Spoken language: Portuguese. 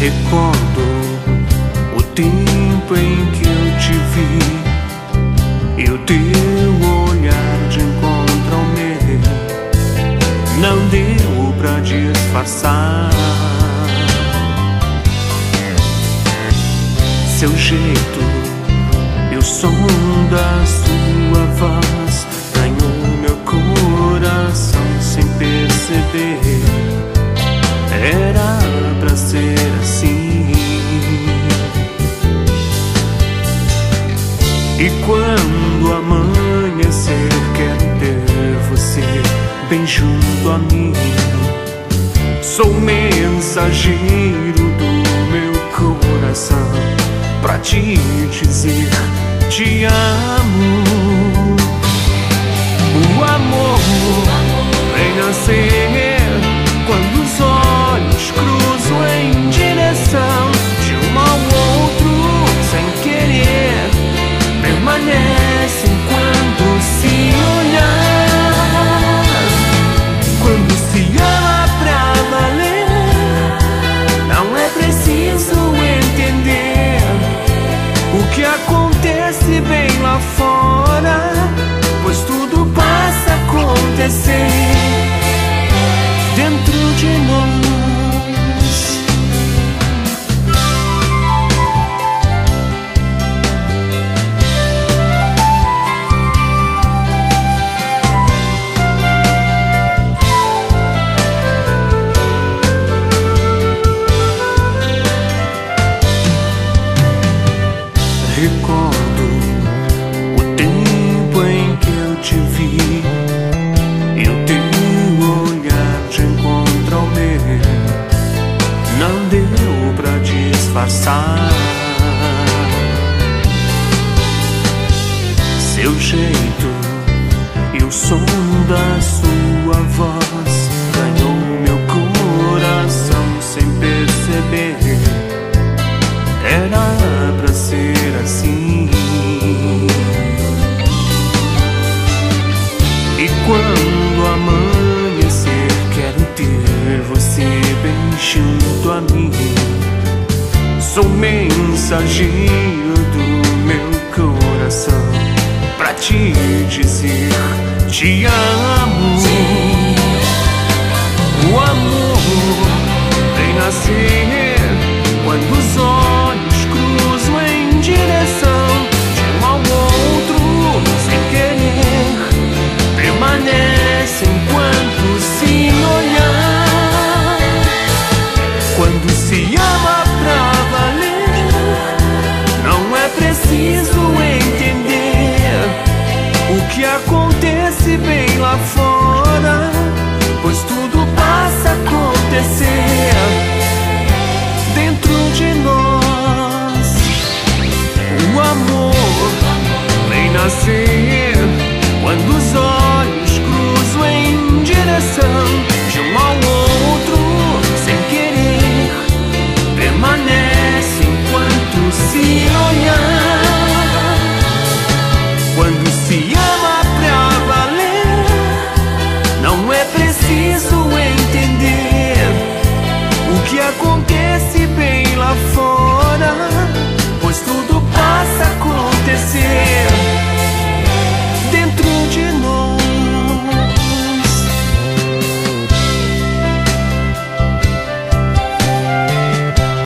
Recordo o tempo em que eu te vi e o teu olhar de encontro ao meu. Não deu pra disfarçar seu jeito. E o som da mensageiro do meu coração pra te dizer te amo. O amor vem nascer quando os que acontece bem lá fora, pois tudo passa a acontecer disfarçar seu jeito e o som da sua voz ganhou meu coração sem perceber. Era pra ser assim. E quando amanhecer, quero ter você bem junto a mim. Sou mensageiro do meu coração pra te dizer: te amo. O amor vem nascer quando que acontece bem lá fora, pois tudo passa a acontecer dentro de nós. O amor vem nascer quando os olhos cruzam em direção de um ao outro sem querer. Permanece enquanto se olhar. Quando se ama acontece bem lá fora, pois tudo passa a acontecer